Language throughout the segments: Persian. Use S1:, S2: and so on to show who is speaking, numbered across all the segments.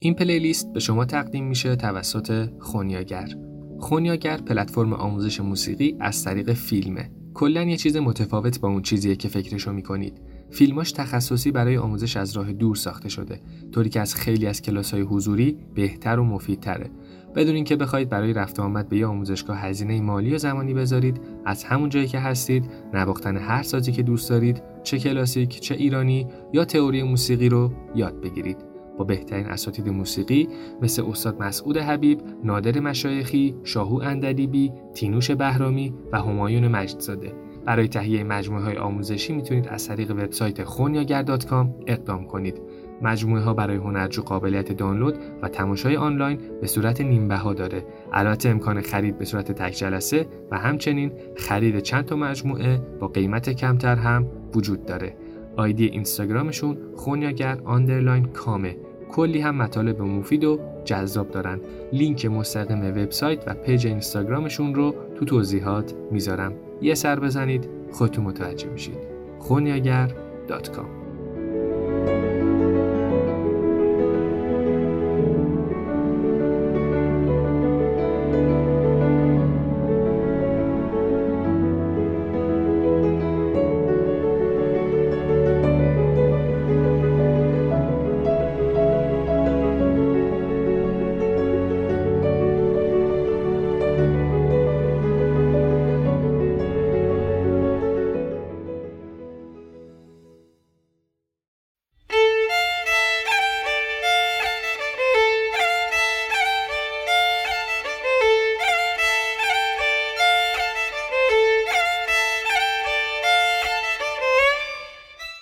S1: این پلیلیست به شما تقدیم میشه توسط خونیاگر. خونیاگر پلتفرم آموزش موسیقی از طریق فیلمه. کلا یه چیز متفاوت با اون چیزیه که فکرشو می‌کنید. فیلماش تخصصی برای آموزش از راه دور ساخته شده طوری که از خیلی از کلاس های حضوری بهتر و مفیدتره بدون اینکه بخواید برای رفت آمد به یه آموزشگاه هزینه مالی و زمانی بذارید از همون جایی که هستید نواختن هر سازی که دوست دارید چه کلاسیک چه ایرانی یا تئوری موسیقی رو یاد بگیرید با بهترین اساتید موسیقی مثل استاد مسعود حبیب، نادر مشایخی، شاهو اندلیبی، تینوش بهرامی و همایون مجدزاده برای تهیه مجموعه های آموزشی می‌تونید از طریق وبسایت خونیاگر.com اقدام کنید. مجموعه ها برای هنرجو قابلیت دانلود و تماشای آنلاین به صورت نیم بها داره. البته امکان خرید به صورت تک جلسه و همچنین خرید چند تا مجموعه با قیمت کمتر هم وجود داره. آیدی اینستاگرامشون خونیاگر آندرلاین کامه. کلی هم مطالب مفید و جذاب دارن. لینک مستقیم وبسایت و page اینستاگرامشون رو تو توضیحات می‌ذارم. یه سر بزنید خودتون متوجه میشید خونیاگر.com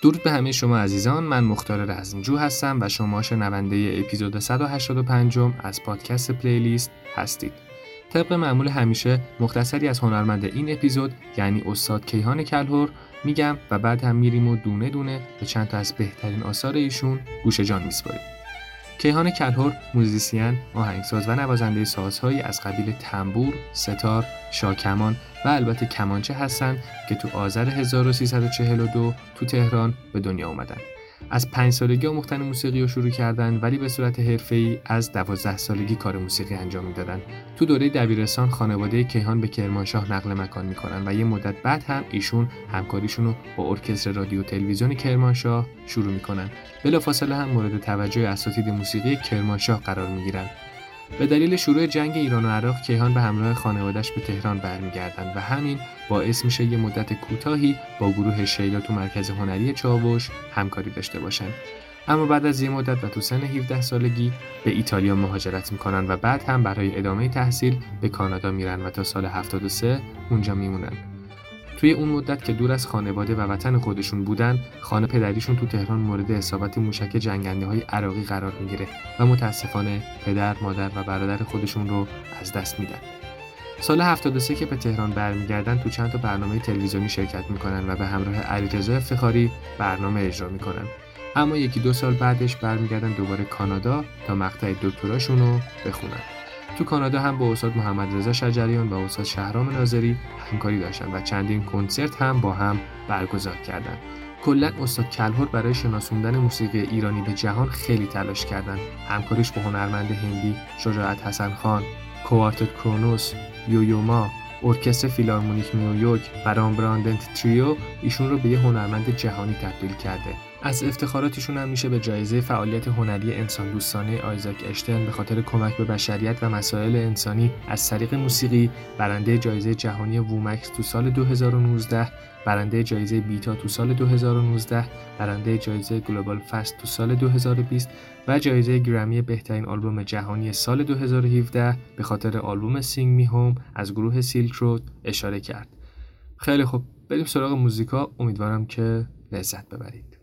S1: درود به همه شما عزیزان. من مختار رزمجو هستم و شما شنونده اپیزود 185 از پادکست پلیلیست هستید. طبق معمول همیشه مختصری از هنرمند این اپیزود یعنی استاد کیهان کلهور میگم و بعد هم میریم و دونه دونه به چند تا از بهترین آثار ایشون گوش جان میسپاریم. کیهان کلهر موزیسین، آهنگساز و نوازنده سازهایی از قبیل تنبور، ستار، شاکمان و البته کمانچه هستند که تو آذر 1342 تو تهران به دنیا اومدن. از پنج سالگی آموختن موسیقی رو شروع کردن ولی به صورت حرفه‌ای از دوازده سالگی کار موسیقی انجام می‌دادن. تو دوره دبیرستان خانواده کیهان به کرمانشاه نقل مکان می‌کنن و یه مدت بعد هم ایشون همکاریشون رو با ارکستر رادیو تلویزیون کرمانشاه شروع می‌کنن. بلافاصله هم مورد توجه اساتید موسیقی کرمانشاه قرار می‌گیرن. به دلیل شروع جنگ ایران و عراق کیهان به همراه خانوادش به تهران برمیگردند و همین باعث میشه یه مدت کوتاهی با گروه شیلا تو مرکز هنری چاوش همکاری داشته باشند اما بعد از یه مدت و تو سن 17 سالگی به ایتالیا مهاجرت می‌کنن و بعد هم برای ادامه تحصیل به کانادا میرن و تا سال 73 اونجا میمونن. توی اون مدت که دور از خانواده و وطن خودشون بودن خانه پدریشون تو تهران مورد اصابت موشک جنگنده های عراقی قرار می‌گیره و متاسفانه پدر، مادر و برادر خودشون رو از دست میدن. سال 73 که به تهران برمیگردن تو چند تا برنامه تلویزیونی شرکت می‌کنن و به همراه علیرضا افتخاری برنامه اجرا می‌کنن. اما یکی دو سال بعدش برمیگردن دوباره کانادا تا مقطع دکتراشون رو بخونن. تو کانادا هم با استاد محمد رضا شجریان و استاد شهرام ناظری همکاری داشتن و چندین کنسرت هم با هم برگزار کردند. کلا استاد کلهر برای شناسوندن موسیقی ایرانی به جهان خیلی تلاش کردند. همکاریش با هنرمند هندی شجاعت حسن خان، کوارتت کرونوس، یویو ما، ارکستر فیلارمونیک نیویورک و Rembrandt Trio ایشون رو به یه هنرمند جهانی تبدیل کرده از افتخاراتشون هم میشه به جایزه فعالیت هنری انسان دوستانه آیزاک استرن به خاطر کمک به بشریت و مسائل انسانی از طریق موسیقی برنده جایزه جهانی WOMEX تو سال 2019 برنده جایزه بیتا تو سال 2019 برنده جایزه globalFEST تو سال 2020 و جایزه گرمی بهترین آلبوم جهانی سال 2017 به خاطر آلبوم Sing Me Home از گروه Silk Road اشاره کرد. خیلی خوب. بریم سراغ موزیکا. امیدوارم که لذت ببرید.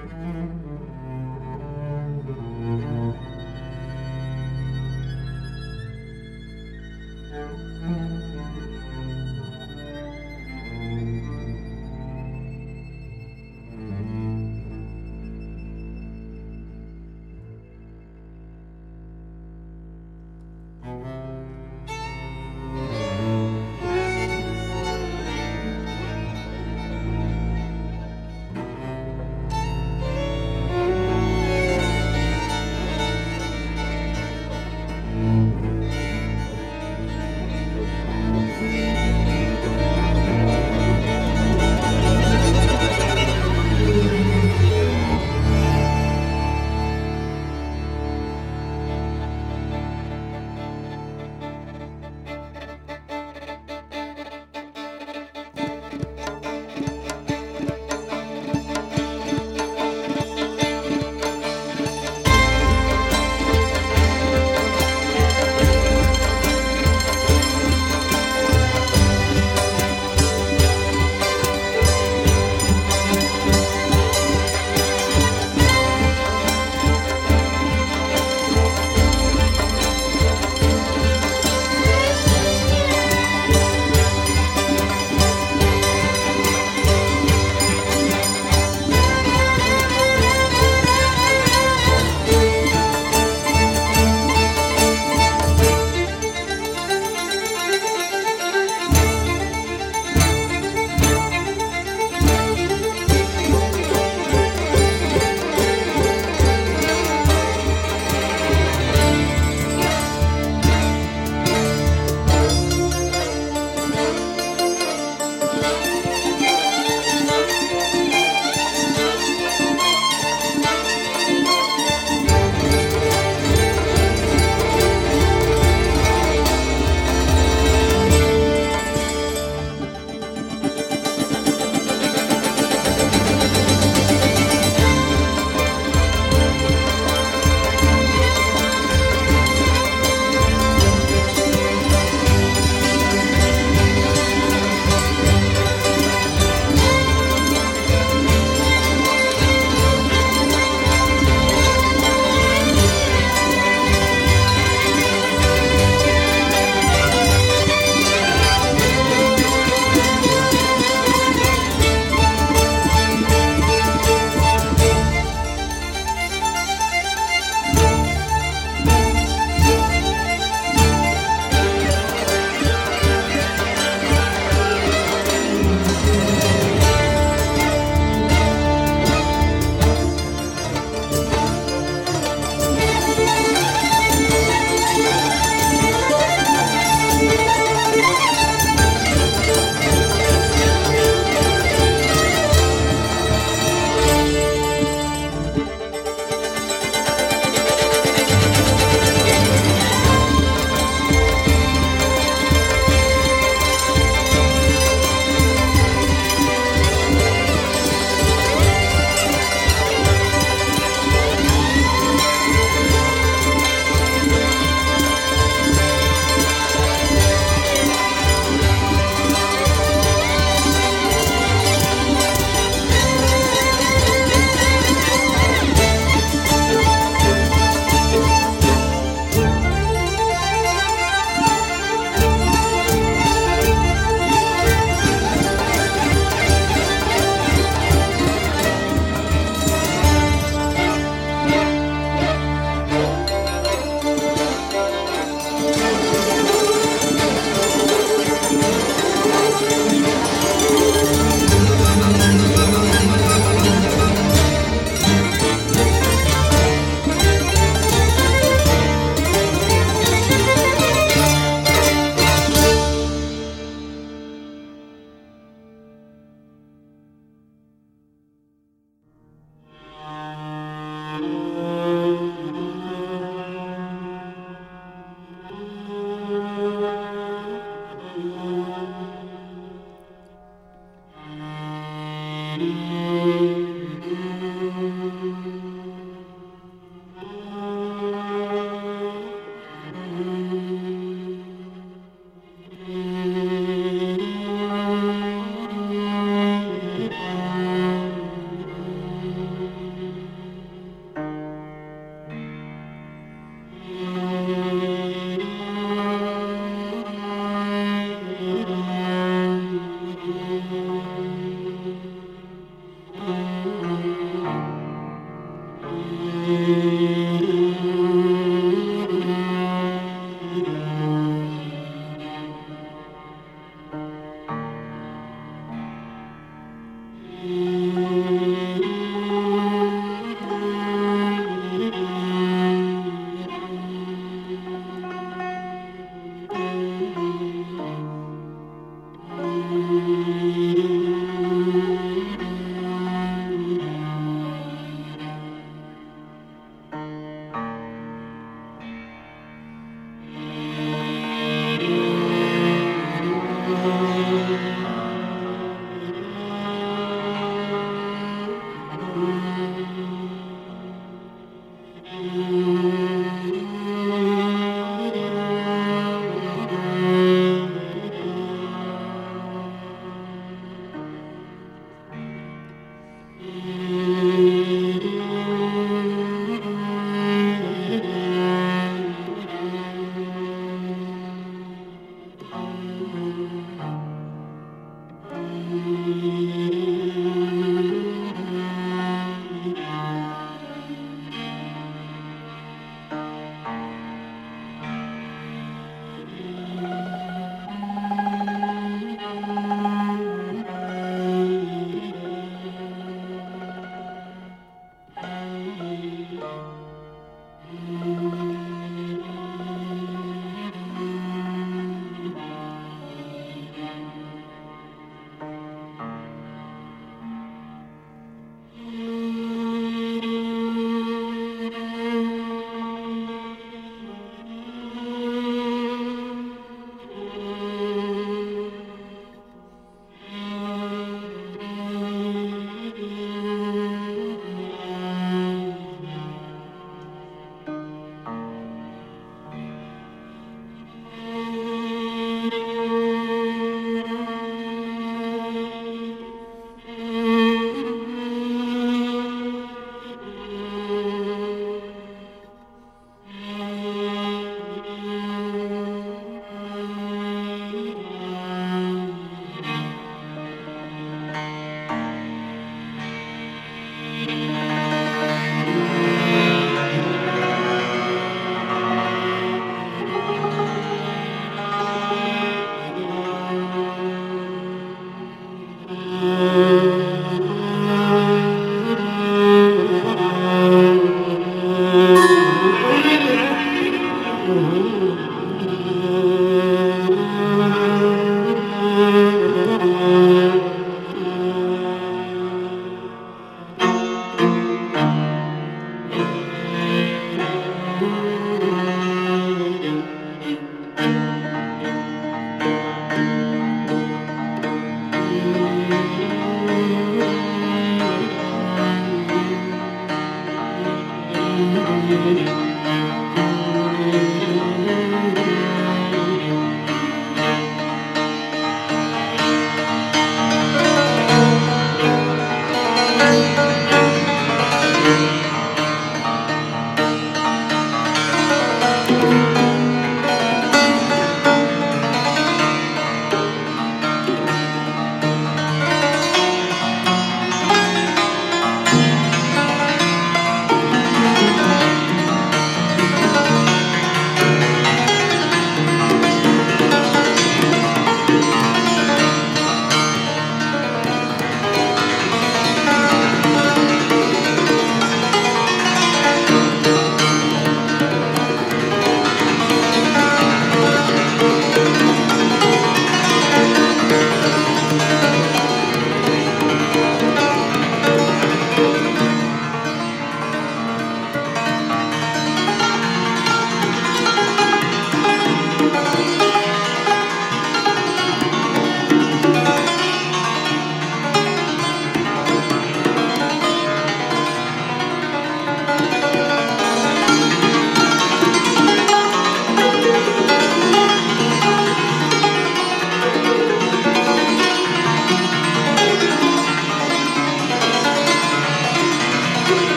S2: Mm-hmm.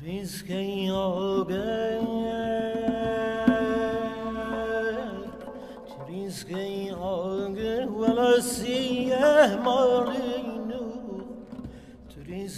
S2: Tryskiej ogę Tryskiej ogę Well,
S3: I see, yeah,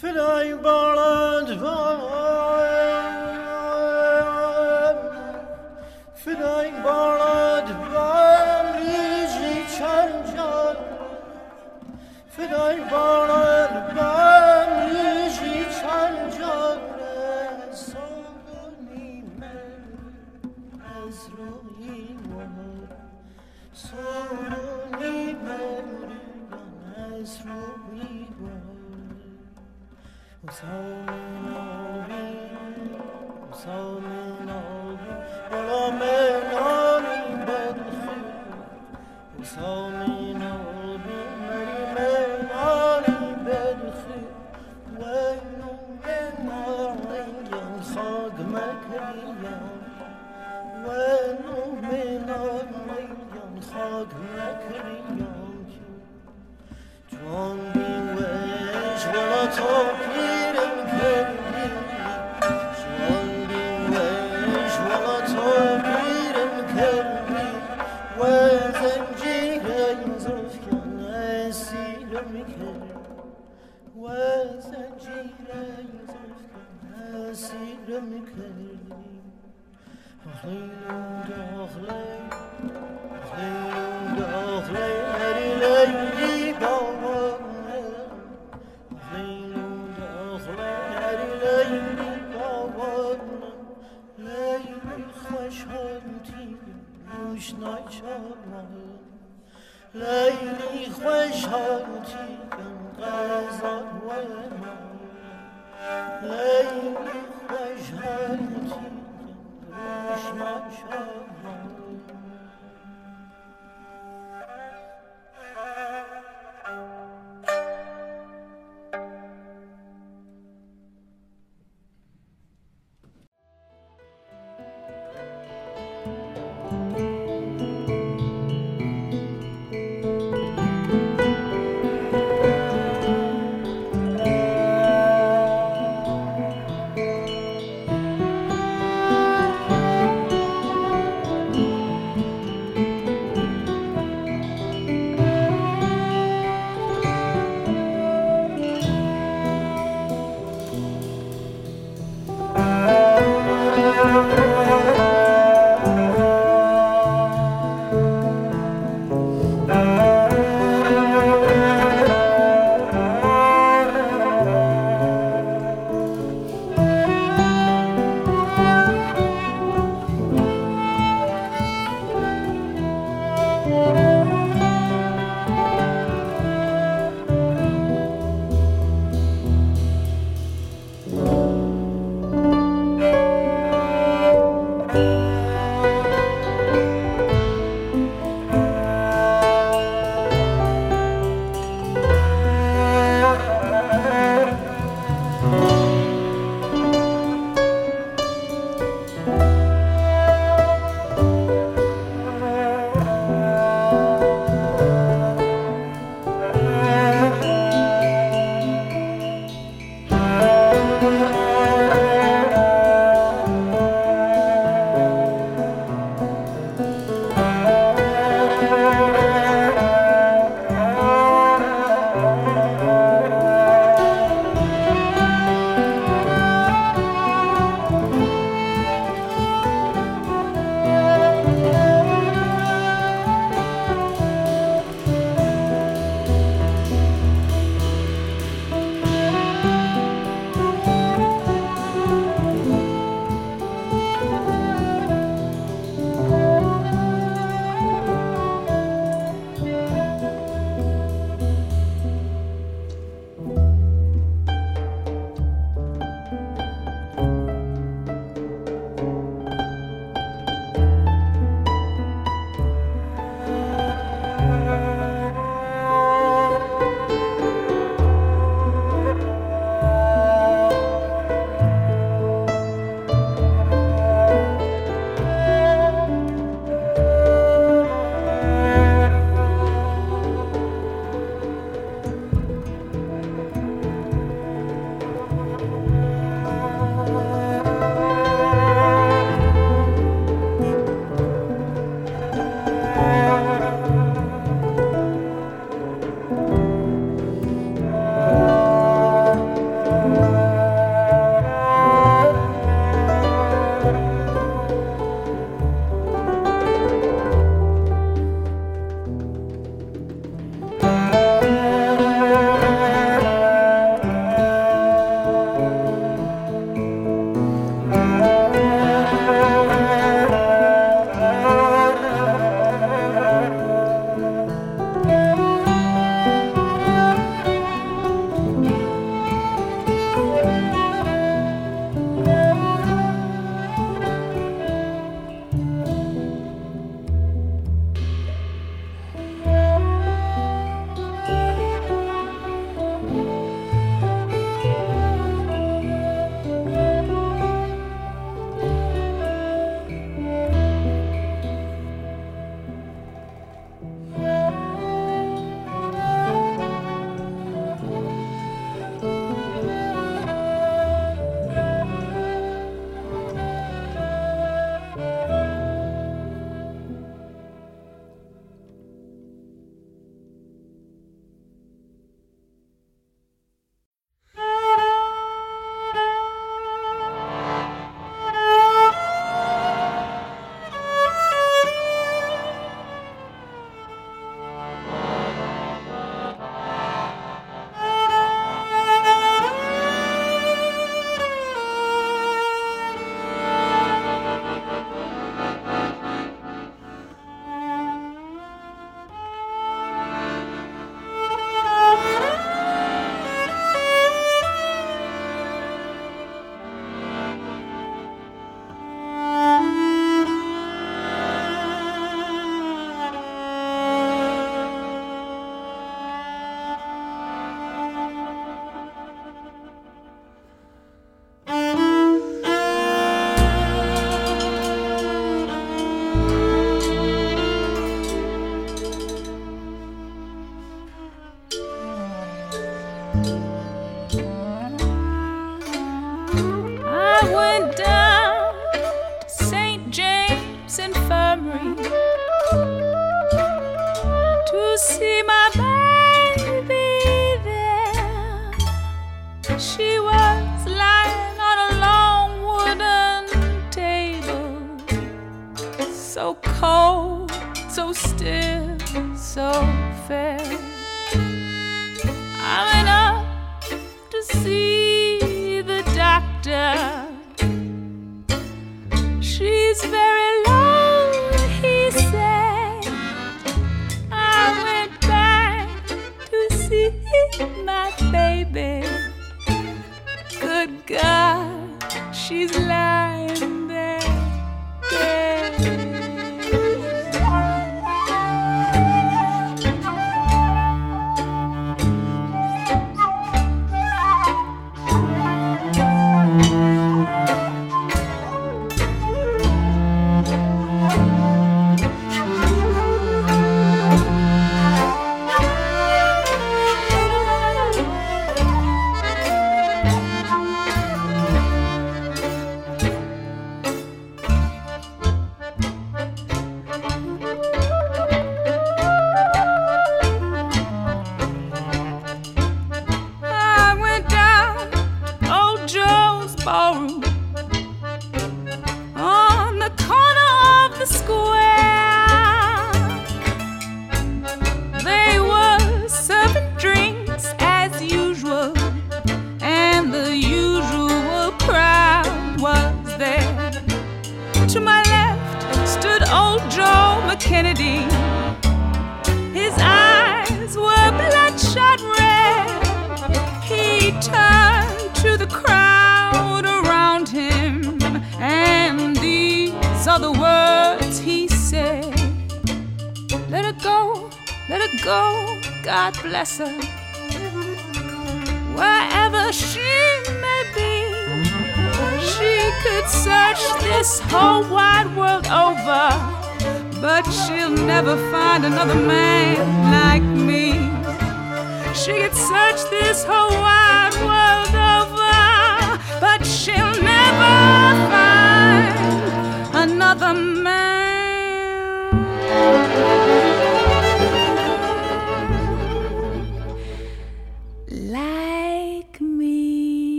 S3: flying ball and ball.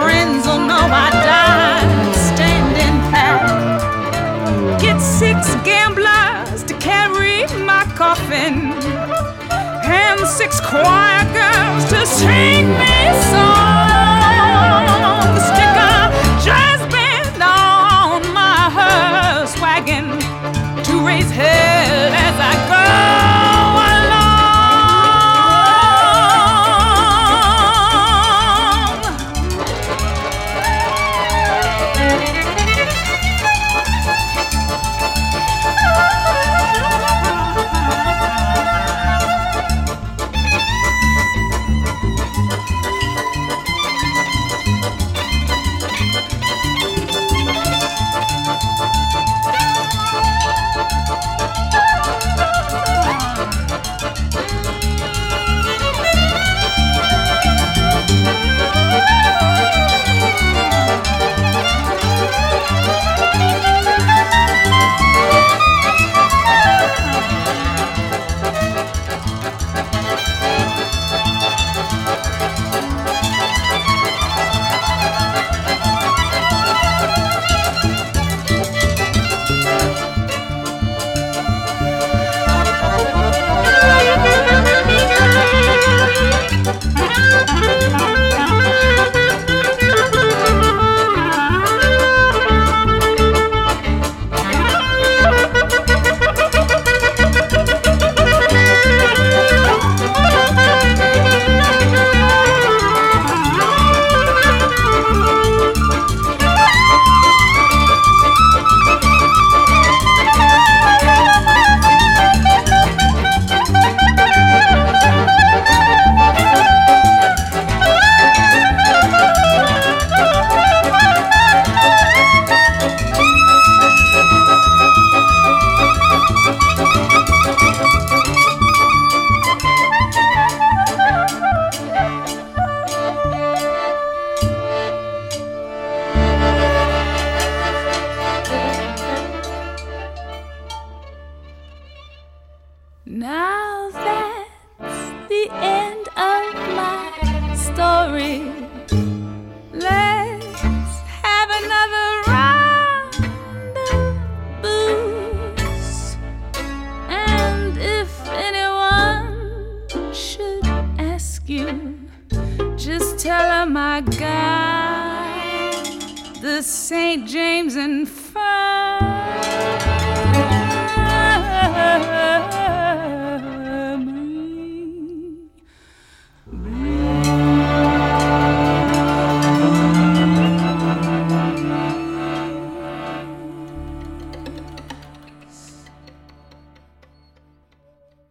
S3: friends will know I died standing pat. Get six gamblers to carry my coffin, and six choir girls to sing me songs.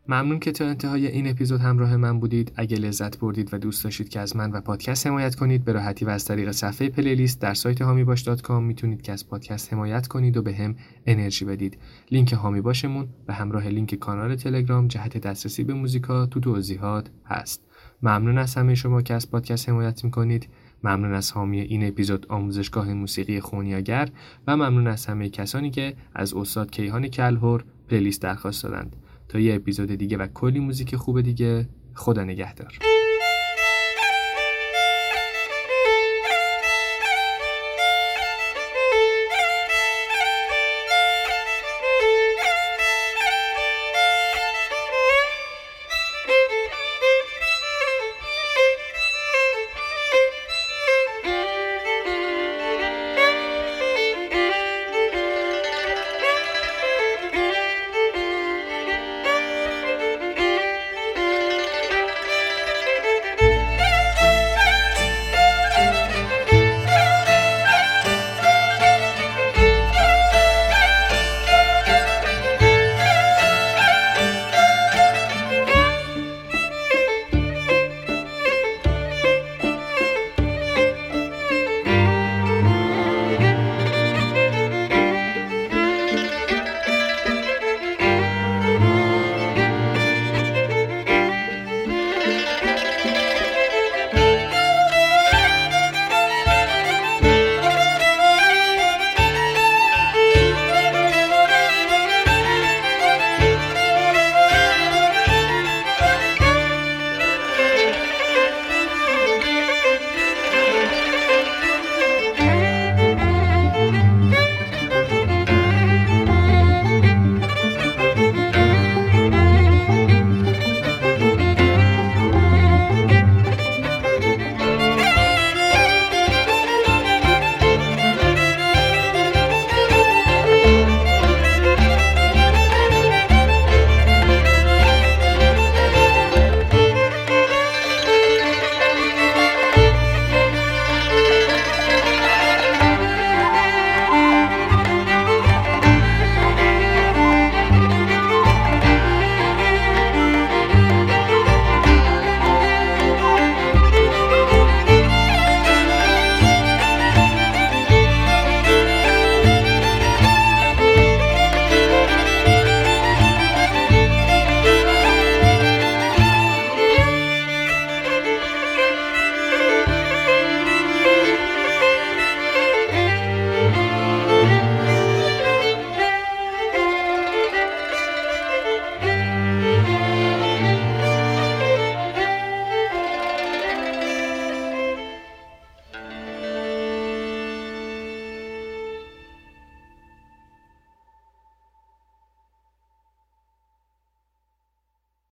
S1: ممنون که تا انتهای این اپیزود همراه من بودید. اگه لذت بردید و دوست داشتید که از من و پادکست حمایت کنید، به راحتی و از طریق صفحه پلیلیست در سایت هامیباش.com می‌تونید که از پادکست حمایت کنید و به هم انرژی بدید. لینک هامی باشمون به همراه لینک کانال تلگرام جهت دسترسی به موزیکا تو توضیحات هست. ممنون از همه شما که از پادکست حمایت می‌کنید. ممنون از حامی این اپیزود آموزشگاه موسیقی خونیاگر و ممنون از همه کسانی که از استاد کیهان کلهور پلیلیست درخواست دادند. تا یه اپیزود دیگه و کلی موزیک خوب دیگه. خدا نگهدار.